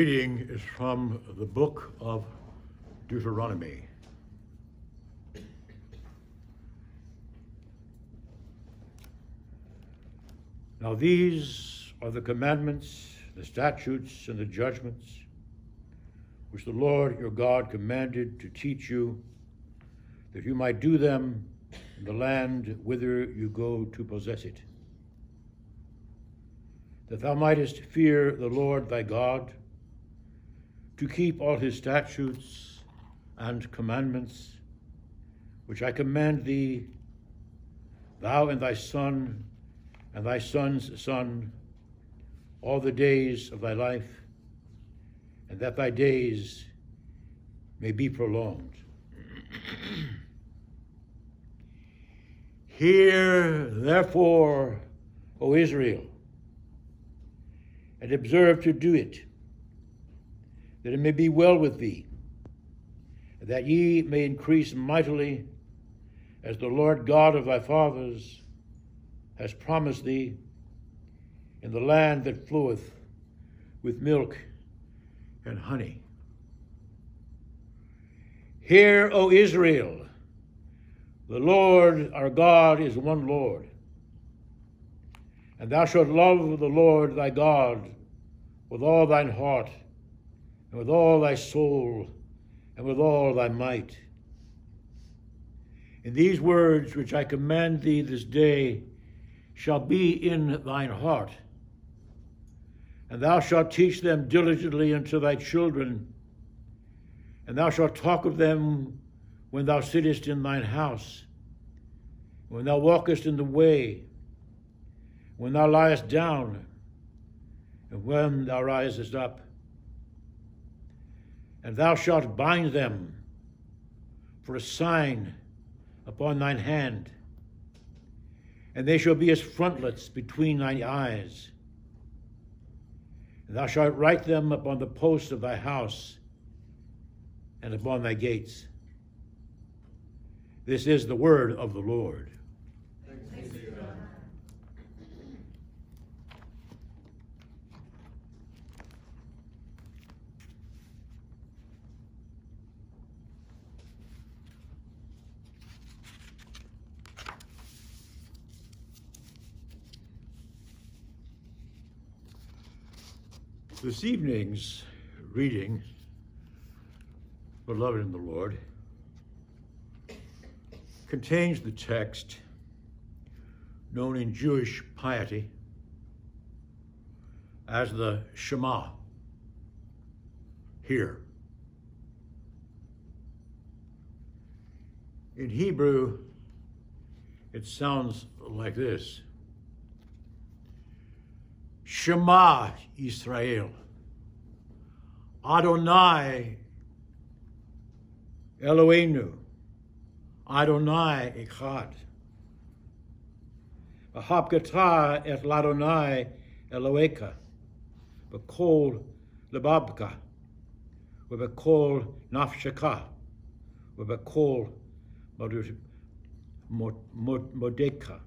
Reading is from the book of Deuteronomy. Now, these are the commandments, the statutes, and the judgments which the Lord your God commanded to teach you, that you might do them in the land whither you go to possess it. That thou mightest fear the Lord thy God, to keep all his statutes and commandments, which I command thee, thou and thy son and thy son's son, all the days of thy life, and that thy days may be prolonged. Hear, therefore, O Israel, and observe to do it, that it may be well with thee, that ye may increase mightily, as the Lord God of thy fathers has promised thee, in the land that floweth with milk and honey. Hear, O Israel, the Lord our God is one Lord. And thou shalt love the Lord thy God with all thine heart, and with all thy soul, and with all thy might. And these words which I command thee this day shall be in thine heart, and thou shalt teach them diligently unto thy children, and thou shalt talk of them when thou sittest in thine house, when thou walkest in the way, when thou liest down, and when thou risest up. And thou shalt bind them for a sign upon thine hand, and they shall be as frontlets between thine eyes. And thou shalt write them upon the posts of thy house and upon thy gates. This is the word of the Lord. This evening's reading, beloved in the Lord, contains the text known in Jewish piety as the Shema. here. In Hebrew, it sounds like this Shema Israel. Adonai Eloheinu. Adonai Echad. V'habgata et ladonai Eloheka. V'kol lebabka. V'kol nafshaka. V'kol modeka.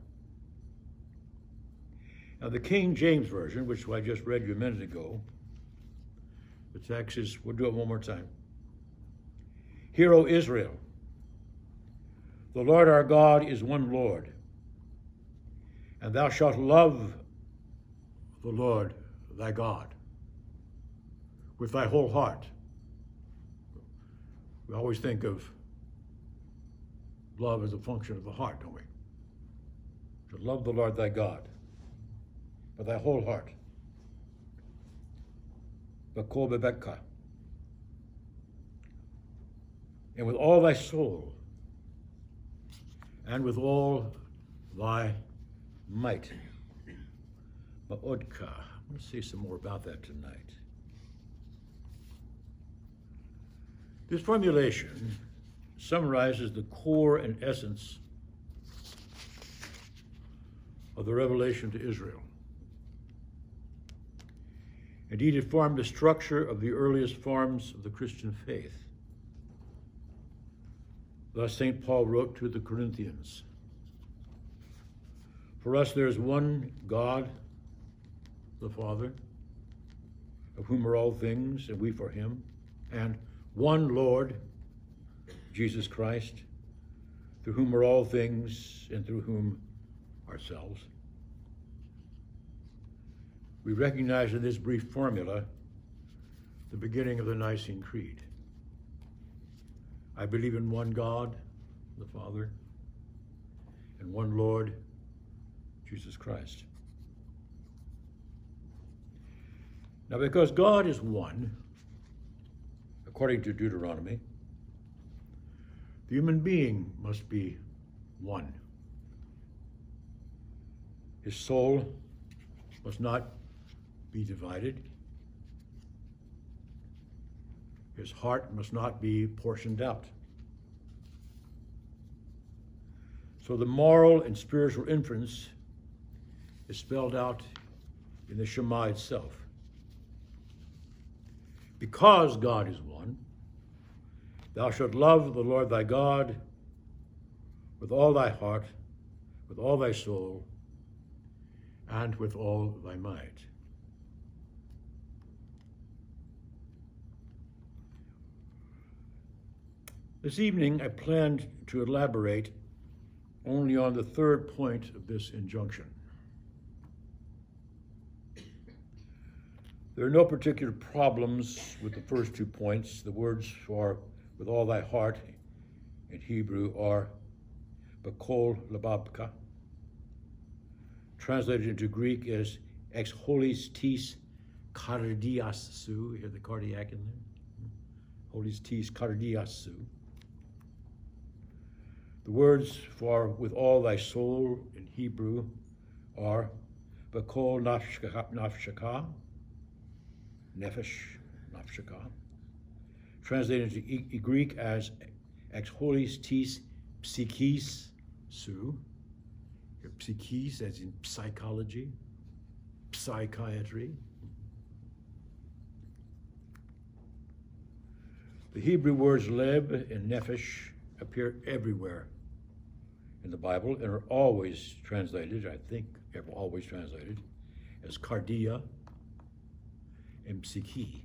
Now, the King James Version, which I just read you a minute ago, the text is, we'll do it one more time. Hear, O Israel, the Lord our God is one Lord, and thou shalt love the Lord thy God with thy whole heart. We always think of love as a function of the heart, don't we? To love the Lord thy God with thy whole heart. Bekka. And with all thy soul, and with all thy might. Ma'odka. I'm going to say some more about that tonight. This formulation summarizes the core and essence of the revelation to Israel. Indeed, it formed the structure of the earliest forms of the Christian faith. Thus, St. Paul wrote to the Corinthians For us, there is one God, the Father, of whom are all things, and we for him, and one Lord, Jesus Christ, through whom are all things, and through whom ourselves. We recognize in this brief formula the beginning of the Nicene Creed. I believe in one God, the Father, and one Lord, Jesus Christ. Now, because God is one, according to Deuteronomy, the human being must be one. His soul must not be divided. His heart must not be portioned out. So the moral and spiritual inference is spelled out in the Shema itself. Because God is one, thou shalt love the Lord thy God with all thy heart, with all thy soul, and with all thy might. This evening, I planned to elaborate only on the third point of this injunction. There are no particular problems with the first two points. The words for with all thy heart in Hebrew are bakol lababka, translated into Greek as ex holis tis cardiasu. Hear the cardiac in there? Holis tis. The words for with all thy soul in Hebrew are bakol nafshaka, nefesh, nafshaka, translated into Greek as ex holis tis psychis su, psychis as in psychology, psychiatry. The Hebrew words leb and nefesh appear everywhere in the Bible and are always translated, I think, always translated, as cardia and psyche.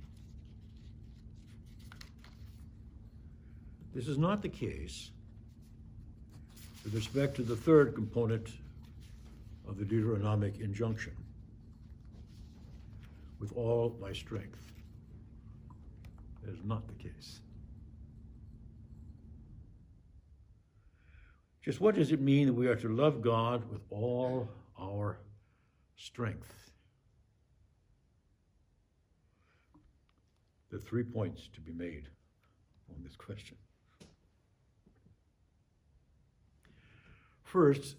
This is not the case with respect to the third component of the Deuteronomic injunction with all my strength. That is not the case. Just what does it mean that we are to love God with all our strength? There are three points to be made on this question. First,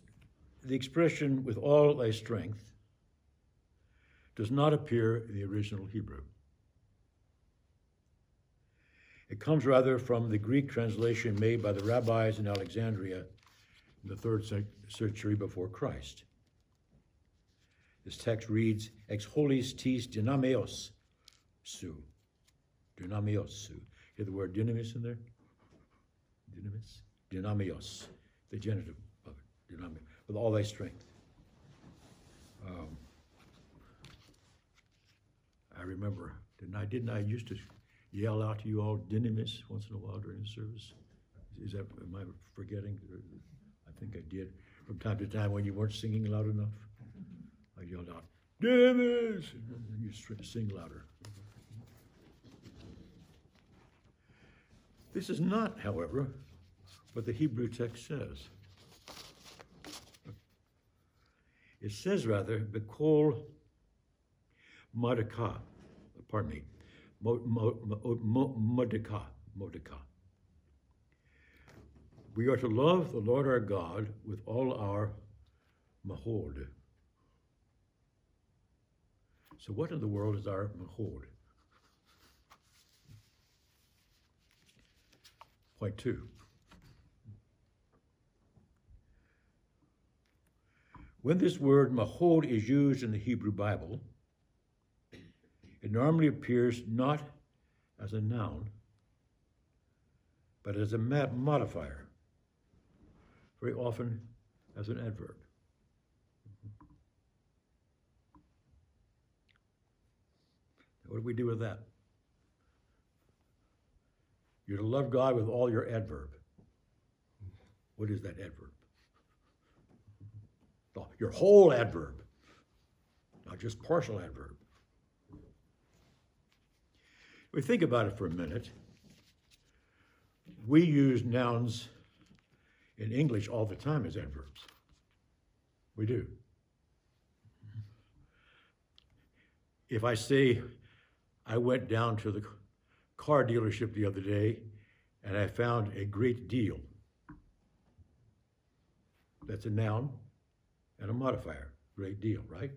the expression with all thy strength does not appear in the original Hebrew. It comes rather from the Greek translation made by the rabbis in Alexandria in the third century before Christ. This text reads, Ex holis tis dynameos su. Dynameos su. Hear the word dynamis in there? Dynamis? Dynamios, the genitive of it. Dynamios, with all thy strength. Um, I remember, didn't I, didn't I used to yell out to you all dynamis once in a while during the service? Is that, am I forgetting? I think I did from time to time when you weren't singing loud enough. Mm-hmm. I yelled out, Dennis! And you sing louder. This is not, however, what the Hebrew text says. It says rather, Bekol Mordecai, pardon me, Mordecai, Mordecai. We are to love the Lord our God with all our mahod. So, what in the world is our mahod? Point two. When this word mahod is used in the Hebrew Bible, it normally appears not as a noun, but as a modifier very often as an adverb. What do we do with that? You're to love God with all your adverb. What is that adverb? Your whole adverb, not just partial adverb. We think about it for a minute. We use nouns in English all the time as adverbs. We do. If I say, I went down to the car dealership the other day and I found a great deal, that's a noun and a modifier, great deal, right?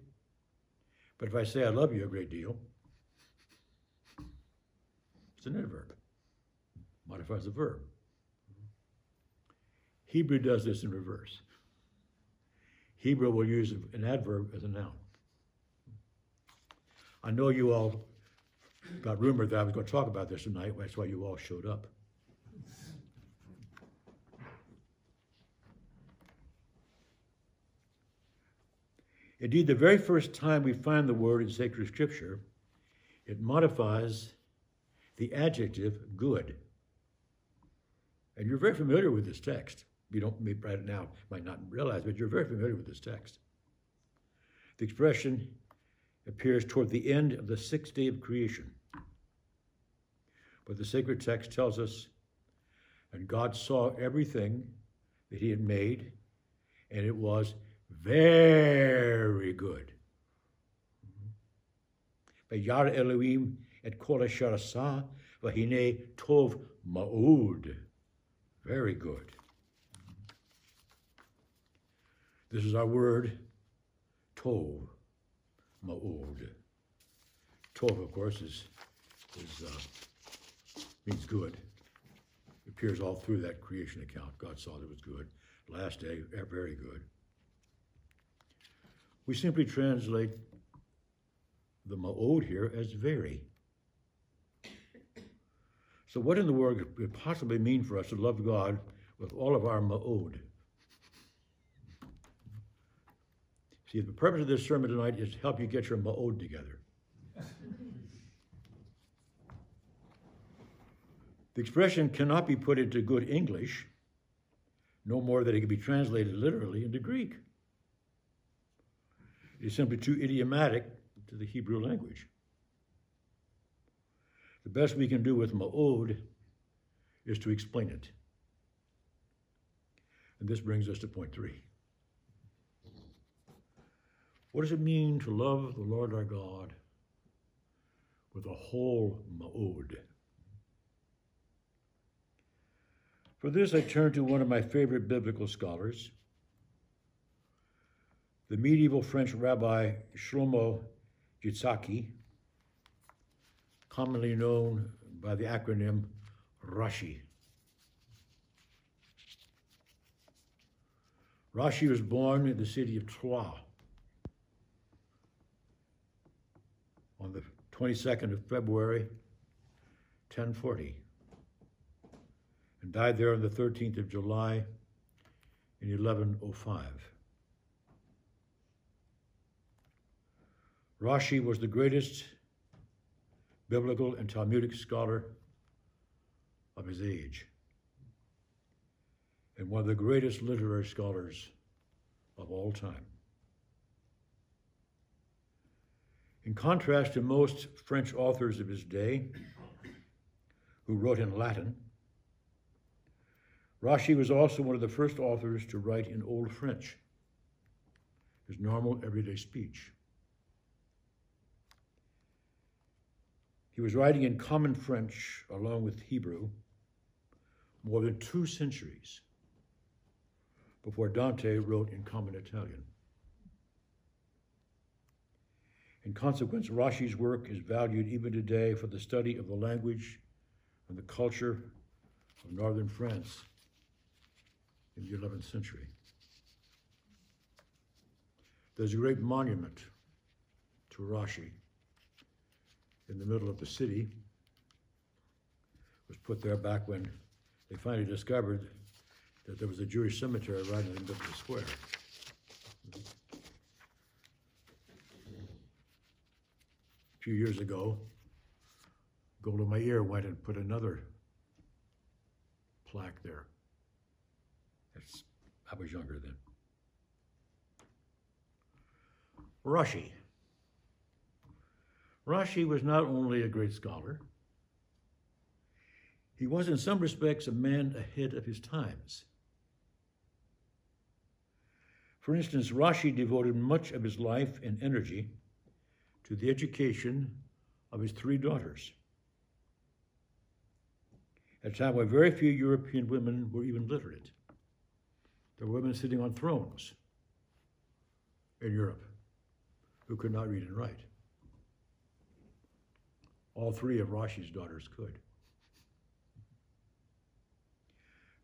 But if I say I love you a great deal, it's an adverb. Modifies a verb. Hebrew does this in reverse. Hebrew will use an adverb as a noun. I know you all got rumored that I was going to talk about this tonight. That's why you all showed up. Indeed, the very first time we find the word in sacred scripture, it modifies the adjective good. And you're very familiar with this text. You don't right now might not realize, but you're very familiar with this text. The expression appears toward the end of the sixth day of creation. But the sacred text tells us, and God saw everything that he had made, and it was very good. Vayar Elohim et kol asher asa, v'hine tov ma'od. Very good. This is our word, tov, ma'od. Tov, of course, is, is uh, means good. It appears all through that creation account. God saw that it was good. Last day, very good. We simply translate the ma'od here as very. So, what in the world could it possibly mean for us to love God with all of our ma'od? See, the purpose of this sermon tonight is to help you get your ma'od together. the expression cannot be put into good English, no more than it can be translated literally into Greek. It is simply too idiomatic to the Hebrew language. The best we can do with ma'od is to explain it. And this brings us to point three. What does it mean to love the Lord our God with a whole ma'od? For this, I turn to one of my favorite biblical scholars, the medieval French rabbi Shlomo Yitzhaki, commonly known by the acronym Rashi. Rashi was born in the city of Troyes on the 22nd of February, 1040, and died there on the 13th of July in 1105. Rashi was the greatest biblical and Talmudic scholar of his age, and one of the greatest literary scholars of all time. In contrast to most French authors of his day, who wrote in Latin, Rashi was also one of the first authors to write in Old French, his normal everyday speech. He was writing in Common French along with Hebrew more than two centuries before Dante wrote in Common Italian. In consequence, Rashi's work is valued even today for the study of the language and the culture of northern France in the 11th century. There's a great monument to Rashi in the middle of the city. It was put there back when they finally discovered that there was a Jewish cemetery right in the middle of the square. Few years ago, Golda Meir went and put another plaque there. I was younger then. Rashi. Rashi was not only a great scholar, he was in some respects a man ahead of his times. For instance, Rashi devoted much of his life and energy to the education of his three daughters. At a time when very few European women were even literate. There were women sitting on thrones in Europe who could not read and write. All three of Rashi's daughters could.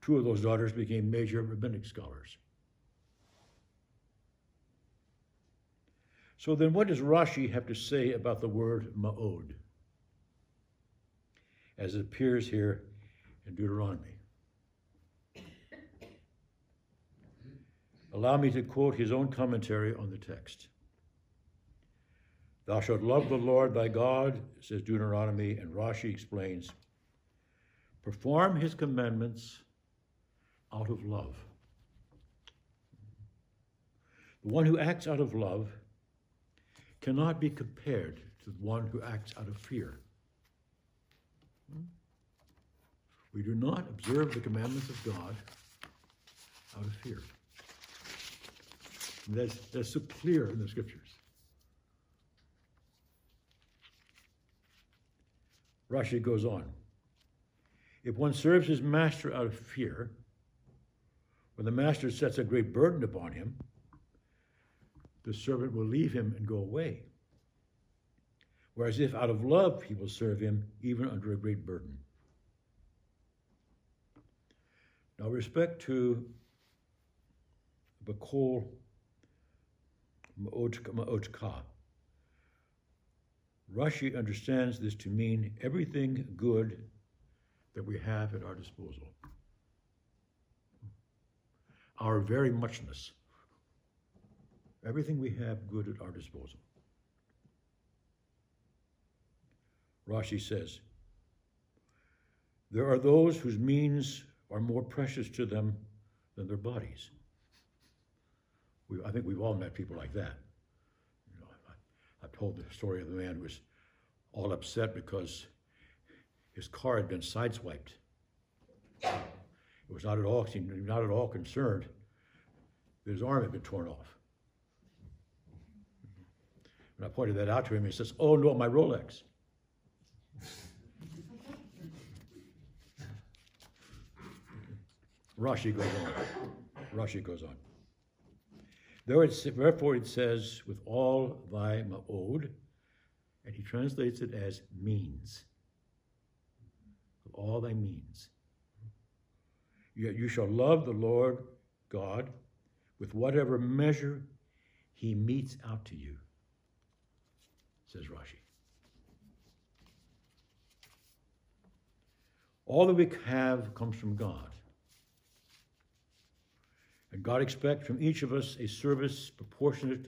Two of those daughters became major rabbinic scholars. So then, what does Rashi have to say about the word ma'od as it appears here in Deuteronomy? Allow me to quote his own commentary on the text. Thou shalt love the Lord thy God, says Deuteronomy, and Rashi explains, perform his commandments out of love. The one who acts out of love cannot be compared to the one who acts out of fear. We do not observe the commandments of God out of fear. And that's, that's so clear in the scriptures. Rashi goes on. If one serves his master out of fear, when the master sets a great burden upon him, the servant will leave him and go away. Whereas if out of love he will serve him even under a great burden. Now, respect to Bakol Ma'otka. Rashi understands this to mean everything good that we have at our disposal. Our very muchness. Everything we have good at our disposal. Rashi says, There are those whose means are more precious to them than their bodies. We, I think we've all met people like that. You know, I, have told the story of the man who was all upset because his car had been sideswiped. It was not at all, not at all concerned that his arm had been torn off. When I pointed that out to him, he says, Oh no, my Rolex. Rashi goes on. Rashi goes on. Therefore, it says, with all thy ma'od, and he translates it as means. All thy means. Yet you shall love the Lord God with whatever measure he metes out to you says Rashi. All that we have comes from God. And God expects from each of us a service proportionate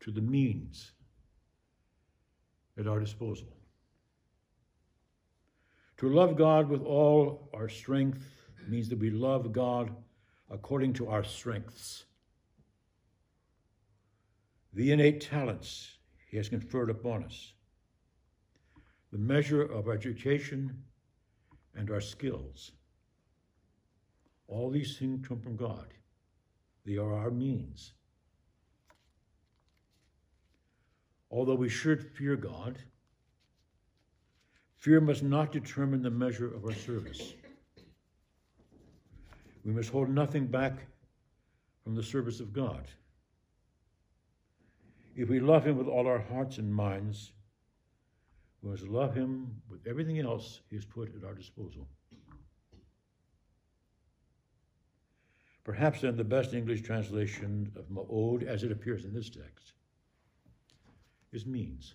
to the means at our disposal. To love God with all our strength means that we love God according to our strengths. The innate talents he has conferred upon us. The measure of our education and our skills. All these things come from God. They are our means. Although we should fear God, fear must not determine the measure of our service. We must hold nothing back from the service of God. If we love Him with all our hearts and minds, we must love Him with everything else He has put at our disposal. Perhaps then the best English translation of ma'od as it appears in this text is means.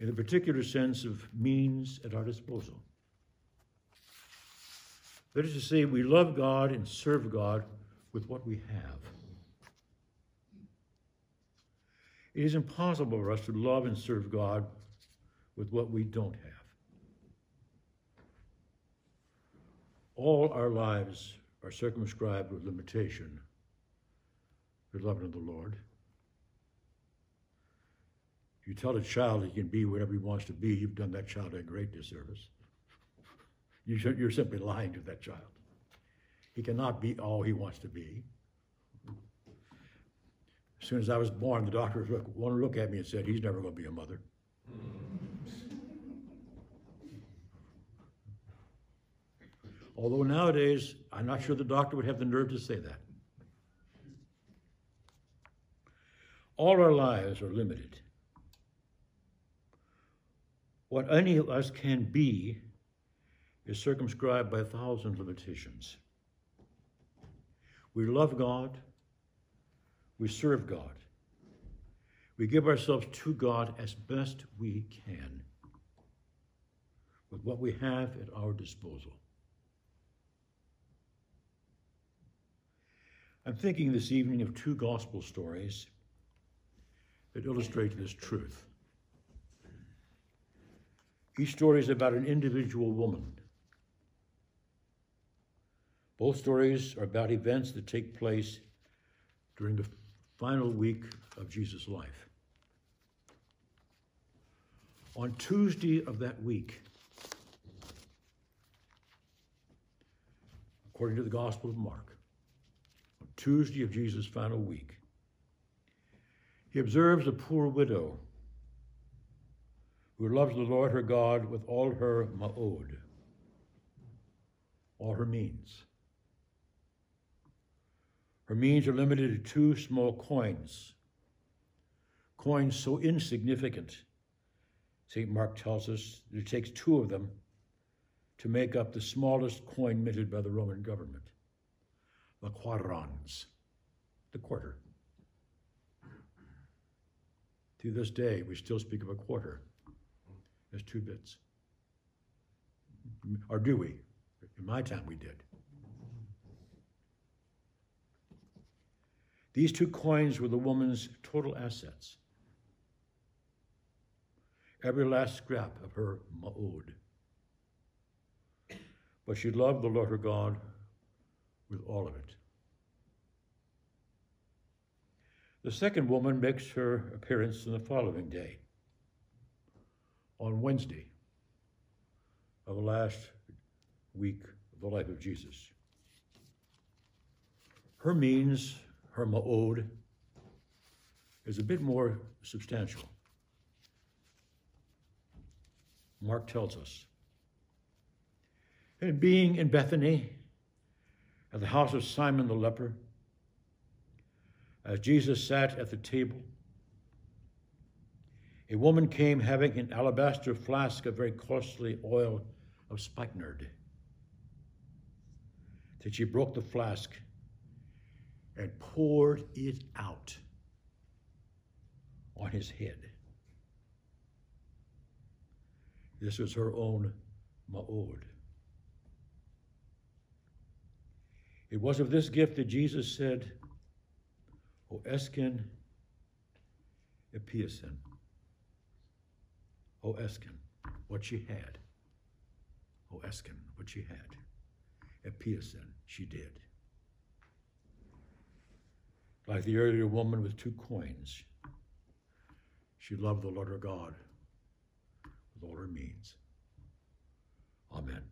In the particular sense of means at our disposal. That is to say, we love God and serve God with what we have. It is impossible for us to love and serve God with what we don't have. All our lives are circumscribed with limitation, beloved of the Lord. You tell a child he can be whatever he wants to be, you've done that child a great disservice. You're simply lying to that child. He cannot be all he wants to be. As soon as I was born, the doctors wanted to look at me and said, He's never going to be a mother. Although nowadays, I'm not sure the doctor would have the nerve to say that. All our lives are limited. What any of us can be is circumscribed by a thousand limitations. We love God, we serve God, we give ourselves to God as best we can with what we have at our disposal. I'm thinking this evening of two gospel stories that illustrate this truth. Each story is about an individual woman. Both stories are about events that take place during the final week of Jesus' life. On Tuesday of that week, according to the Gospel of Mark, Tuesday of Jesus' final week. He observes a poor widow who loves the Lord her God with all her ma'od, all her means. Her means are limited to two small coins, coins so insignificant, St. Mark tells us, that it takes two of them to make up the smallest coin minted by the Roman government the quadrans, the quarter. To this day, we still speak of a quarter as two bits. Or do we? In my time, we did. These two coins were the woman's total assets. Every last scrap of her ma'od. But she loved the Lord her God with all of it. The second woman makes her appearance on the following day, on Wednesday of the last week of the life of Jesus. Her means, her ma'od, is a bit more substantial. Mark tells us. And being in Bethany, at the house of Simon the leper, as Jesus sat at the table, a woman came having an alabaster flask of very costly oil of spikenard. That she broke the flask and poured it out on his head. This was her own ma'od. It was of this gift that Jesus said, O esken epiasen. O esken, what she had. O esken, what she had. Epiasen, she did. Like the earlier woman with two coins, she loved the Lord her God with all her means. Amen.